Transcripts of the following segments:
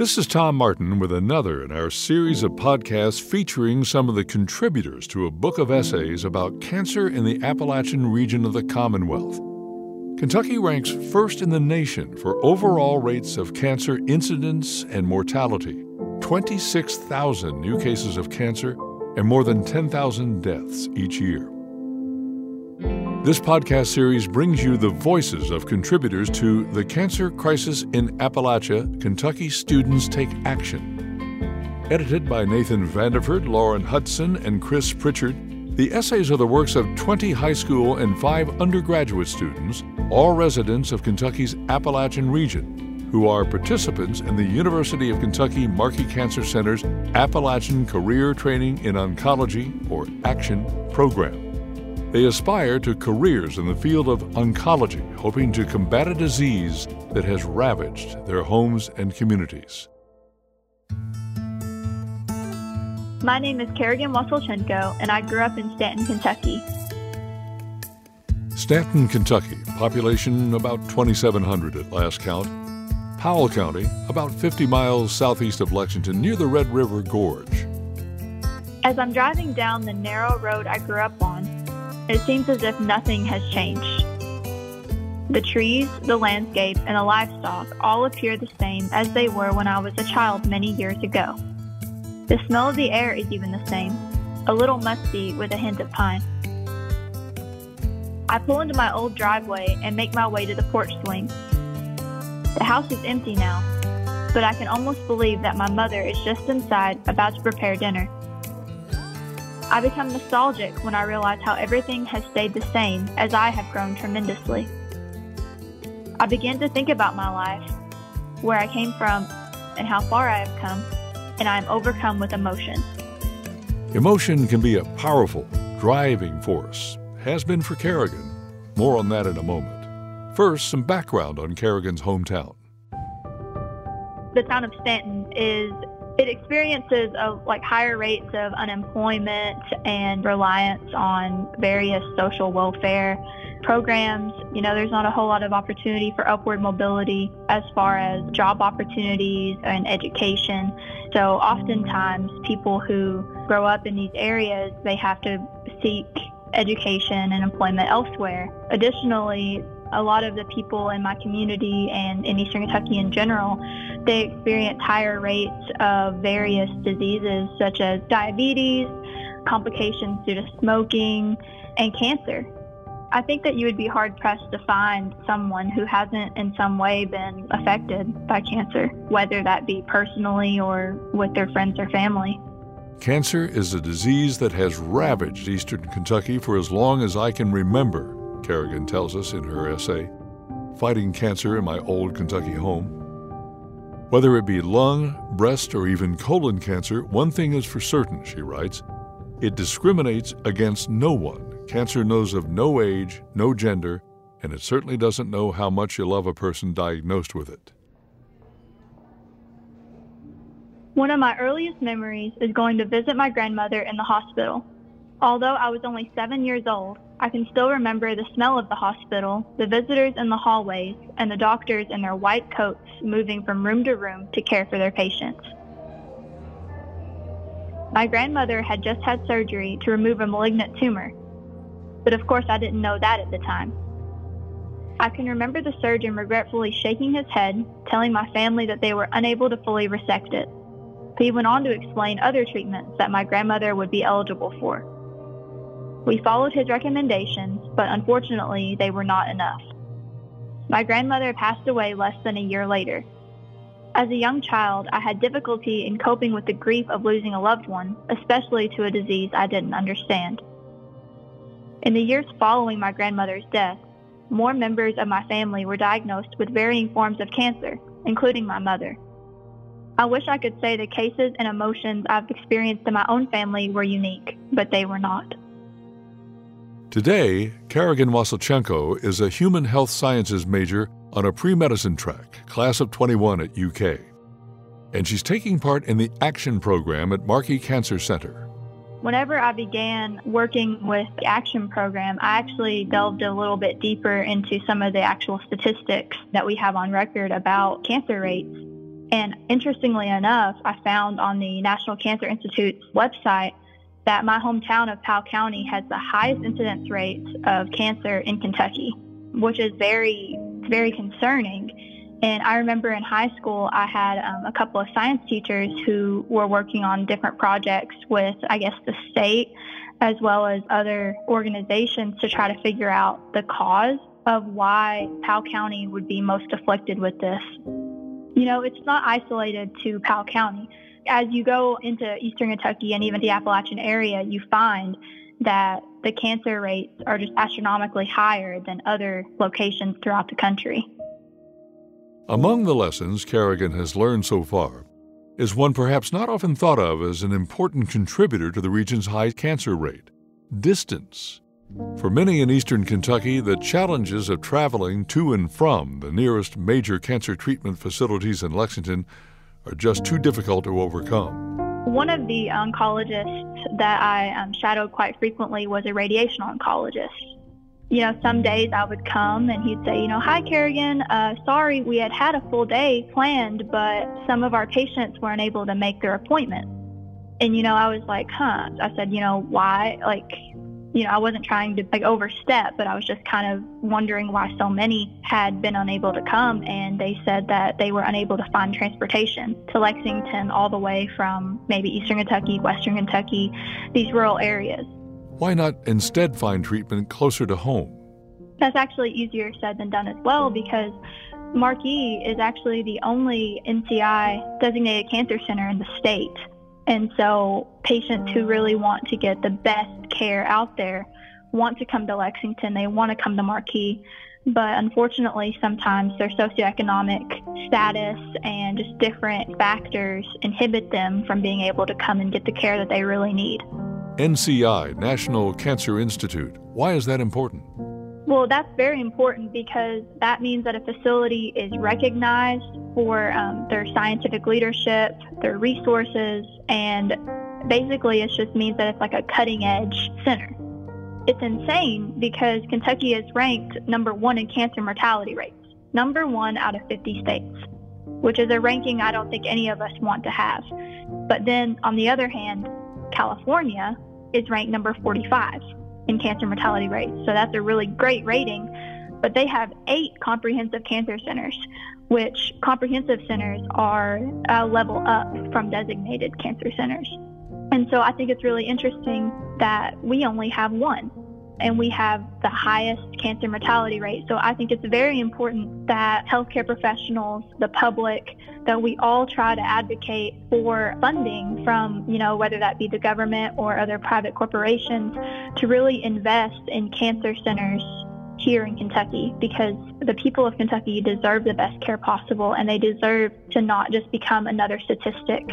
This is Tom Martin with another in our series of podcasts featuring some of the contributors to a book of essays about cancer in the Appalachian region of the Commonwealth. Kentucky ranks first in the nation for overall rates of cancer incidence and mortality 26,000 new cases of cancer and more than 10,000 deaths each year. This podcast series brings you the voices of contributors to The Cancer Crisis in Appalachia Kentucky Students Take Action. Edited by Nathan Vanderford, Lauren Hudson, and Chris Pritchard, the essays are the works of 20 high school and five undergraduate students, all residents of Kentucky's Appalachian region, who are participants in the University of Kentucky Markey Cancer Center's Appalachian Career Training in Oncology, or ACTION, program. They aspire to careers in the field of oncology, hoping to combat a disease that has ravaged their homes and communities. My name is Carrigan Wasilchenko, and I grew up in Stanton, Kentucky. Stanton, Kentucky, population about 2,700 at last count. Powell County, about 50 miles southeast of Lexington, near the Red River Gorge. As I'm driving down the narrow road I grew up on, it seems as if nothing has changed. The trees, the landscape, and the livestock all appear the same as they were when I was a child many years ago. The smell of the air is even the same, a little musty with a hint of pine. I pull into my old driveway and make my way to the porch swing. The house is empty now, but I can almost believe that my mother is just inside about to prepare dinner. I become nostalgic when I realize how everything has stayed the same as I have grown tremendously. I begin to think about my life, where I came from, and how far I have come, and I am overcome with emotion. Emotion can be a powerful, driving force, has been for Carrigan. More on that in a moment. First, some background on Carrigan's hometown. The town of Stanton is it experiences of like higher rates of unemployment and reliance on various social welfare programs. You know, there's not a whole lot of opportunity for upward mobility as far as job opportunities and education. So oftentimes people who grow up in these areas, they have to seek education and employment elsewhere. Additionally, a lot of the people in my community and in Eastern Kentucky in general, they experience higher rates of various diseases such as diabetes, complications due to smoking, and cancer. I think that you would be hard pressed to find someone who hasn't in some way been affected by cancer, whether that be personally or with their friends or family. Cancer is a disease that has ravaged eastern Kentucky for as long as I can remember, Carrigan tells us in her essay, Fighting Cancer in My Old Kentucky Home. Whether it be lung, breast, or even colon cancer, one thing is for certain, she writes it discriminates against no one. Cancer knows of no age, no gender, and it certainly doesn't know how much you love a person diagnosed with it. One of my earliest memories is going to visit my grandmother in the hospital. Although I was only seven years old, I can still remember the smell of the hospital, the visitors in the hallways, and the doctors in their white coats moving from room to room to care for their patients. My grandmother had just had surgery to remove a malignant tumor, but of course I didn't know that at the time. I can remember the surgeon regretfully shaking his head, telling my family that they were unable to fully resect it. He went on to explain other treatments that my grandmother would be eligible for. We followed his recommendations, but unfortunately, they were not enough. My grandmother passed away less than a year later. As a young child, I had difficulty in coping with the grief of losing a loved one, especially to a disease I didn't understand. In the years following my grandmother's death, more members of my family were diagnosed with varying forms of cancer, including my mother. I wish I could say the cases and emotions I've experienced in my own family were unique, but they were not. Today, Carrigan Wasilchenko is a human health sciences major on a pre medicine track, class of 21 at UK. And she's taking part in the ACTION program at Markey Cancer Center. Whenever I began working with the ACTION program, I actually delved a little bit deeper into some of the actual statistics that we have on record about cancer rates. And interestingly enough, I found on the National Cancer Institute's website that my hometown of Powell County has the highest incidence rates of cancer in Kentucky, which is very, very concerning. And I remember in high school, I had um, a couple of science teachers who were working on different projects with, I guess, the state as well as other organizations to try to figure out the cause of why Powell County would be most afflicted with this. You know, it's not isolated to Powell County. As you go into eastern Kentucky and even the Appalachian area, you find that the cancer rates are just astronomically higher than other locations throughout the country. Among the lessons Carrigan has learned so far is one perhaps not often thought of as an important contributor to the region's high cancer rate distance. For many in eastern Kentucky, the challenges of traveling to and from the nearest major cancer treatment facilities in Lexington are just too difficult to overcome. One of the oncologists that I um, shadowed quite frequently was a radiation oncologist. You know, some days I would come and he'd say, you know, hi, Carrigan, uh, sorry, we had had a full day planned, but some of our patients weren't able to make their appointment. And, you know, I was like, huh. I said, you know, why? Like, you know, I wasn't trying to like overstep, but I was just kind of wondering why so many had been unable to come. And they said that they were unable to find transportation to Lexington all the way from maybe Eastern Kentucky, Western Kentucky, these rural areas. Why not instead find treatment closer to home? That's actually easier said than done as well because Markey is actually the only NCI designated cancer center in the state. And so patients who really want to get the best care out there want to come to Lexington, they want to come to Markey. But unfortunately, sometimes their socioeconomic status and just different factors inhibit them from being able to come and get the care that they really need. NCI, National Cancer Institute, why is that important? Well, that's very important because that means that a facility is recognized for um, their scientific leadership, their resources, and basically it just means that it's like a cutting edge center. It's insane because Kentucky is ranked number one in cancer mortality rates, number one out of 50 states, which is a ranking I don't think any of us want to have. But then on the other hand, California is ranked number 45 in cancer mortality rates. So that's a really great rating. But they have eight comprehensive cancer centers, which comprehensive centers are a level up from designated cancer centers. And so I think it's really interesting that we only have one and we have the highest cancer mortality rate. So I think it's very important that healthcare professionals, the public, that we all try to advocate for funding from, you know, whether that be the government or other private corporations to really invest in cancer centers here in Kentucky because the people of Kentucky deserve the best care possible and they deserve to not just become another statistic.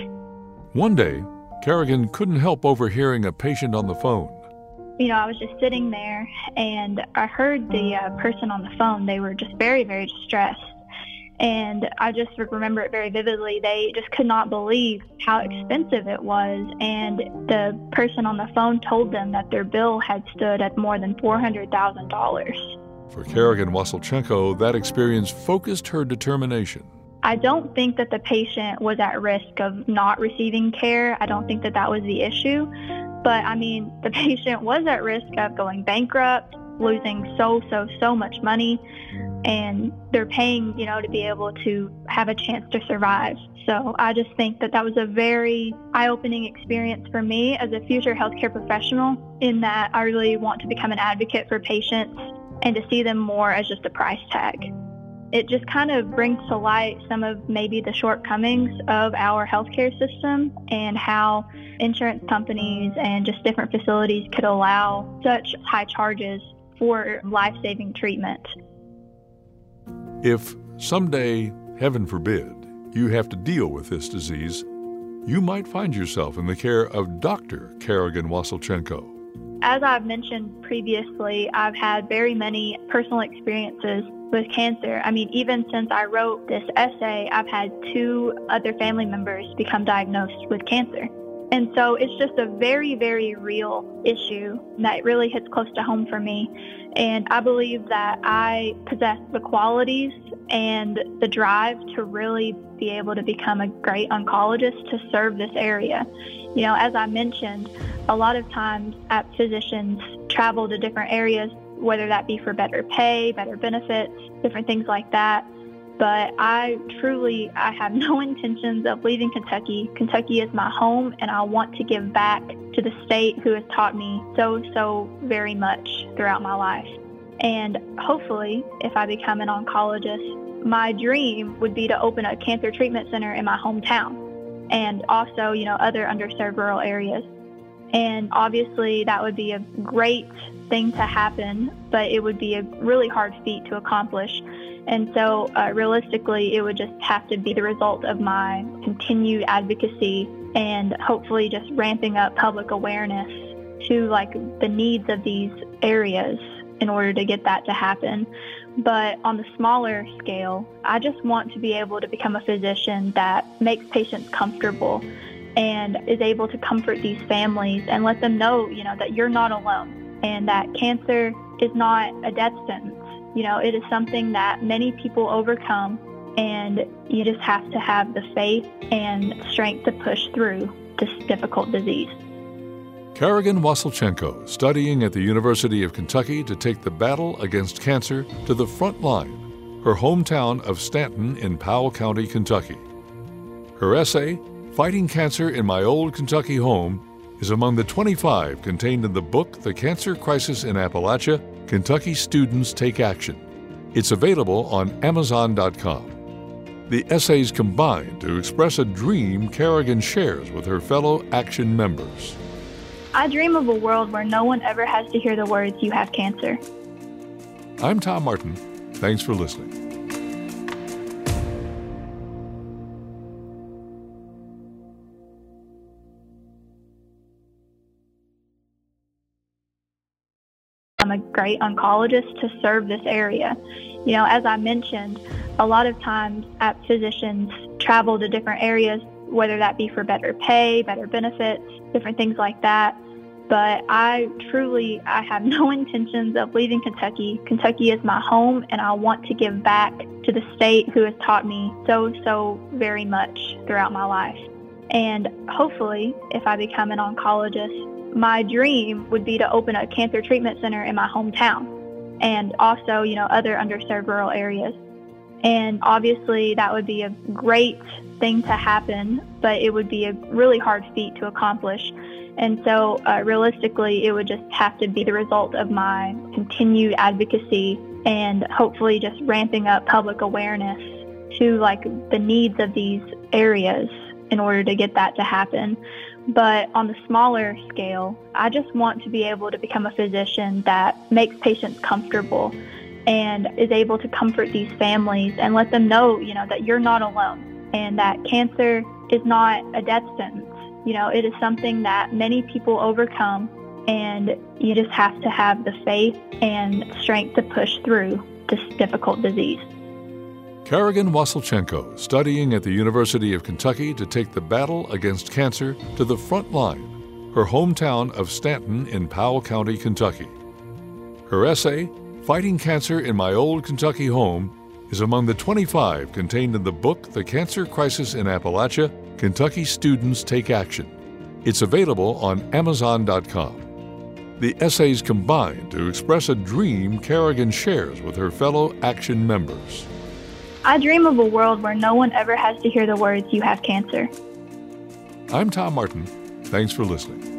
One day, Carrigan couldn't help overhearing a patient on the phone you know, I was just sitting there and I heard the uh, person on the phone. They were just very, very distressed. And I just remember it very vividly. They just could not believe how expensive it was. And the person on the phone told them that their bill had stood at more than $400,000. For Carrigan Wasilchenko, that experience focused her determination. I don't think that the patient was at risk of not receiving care. I don't think that that was the issue. But I mean, the patient was at risk of going bankrupt, losing so, so, so much money, and they're paying, you know, to be able to have a chance to survive. So I just think that that was a very eye opening experience for me as a future healthcare professional, in that I really want to become an advocate for patients and to see them more as just a price tag it just kind of brings to light some of maybe the shortcomings of our healthcare system and how insurance companies and just different facilities could allow such high charges for life saving treatment. If someday, heaven forbid, you have to deal with this disease, you might find yourself in the care of Dr. Carrigan Wasilchenko. As I've mentioned previously, I've had very many personal experiences with cancer. I mean, even since I wrote this essay, I've had two other family members become diagnosed with cancer. And so it's just a very, very real issue that really hits close to home for me. And I believe that I possess the qualities and the drive to really be able to become a great oncologist to serve this area. You know, as I mentioned, a lot of times physicians travel to different areas, whether that be for better pay, better benefits, different things like that. But I truly, I have no intentions of leaving Kentucky. Kentucky is my home, and I want to give back to the state who has taught me so, so very much throughout my life. And hopefully, if I become an oncologist, my dream would be to open a cancer treatment center in my hometown and also, you know, other underserved rural areas. And obviously, that would be a great thing to happen, but it would be a really hard feat to accomplish. And so, uh, realistically, it would just have to be the result of my continued advocacy and hopefully just ramping up public awareness to like the needs of these areas in order to get that to happen. But on the smaller scale, I just want to be able to become a physician that makes patients comfortable and is able to comfort these families and let them know, you know, that you're not alone and that cancer is not a death sentence. You know, it is something that many people overcome and you just have to have the faith and strength to push through this difficult disease. Carrigan Wasilchenko, studying at the University of Kentucky to take the battle against cancer to the front line, her hometown of Stanton in Powell County, Kentucky. Her essay, Fighting Cancer in My Old Kentucky Home, is among the 25 contained in the book The Cancer Crisis in Appalachia Kentucky Students Take Action. It's available on Amazon.com. The essays combine to express a dream Carrigan shares with her fellow Action members. I dream of a world where no one ever has to hear the words, you have cancer. I'm Tom Martin. Thanks for listening. I'm a great oncologist to serve this area. You know, as I mentioned, a lot of times physicians travel to different areas, whether that be for better pay, better benefits, different things like that. But I truly, I have no intentions of leaving Kentucky. Kentucky is my home, and I want to give back to the state who has taught me so, so very much throughout my life. And hopefully, if I become an oncologist, my dream would be to open a cancer treatment center in my hometown and also, you know, other underserved rural areas. And obviously, that would be a great thing to happen, but it would be a really hard feat to accomplish. And so, uh, realistically, it would just have to be the result of my continued advocacy and hopefully just ramping up public awareness to like the needs of these areas in order to get that to happen. But on the smaller scale, I just want to be able to become a physician that makes patients comfortable and is able to comfort these families and let them know, you know, that you're not alone and that cancer is not a death sentence. You know, it is something that many people overcome and you just have to have the faith and strength to push through this difficult disease. Carrigan Wasilchenko, studying at the University of Kentucky to take the battle against cancer to the front line, her hometown of Stanton in Powell County, Kentucky. Her essay, Fighting Cancer in My Old Kentucky Home, is among the 25 contained in the book The Cancer Crisis in Appalachia Kentucky Students Take Action. It's available on Amazon.com. The essays combine to express a dream Carrigan shares with her fellow Action members. I dream of a world where no one ever has to hear the words, you have cancer. I'm Tom Martin. Thanks for listening.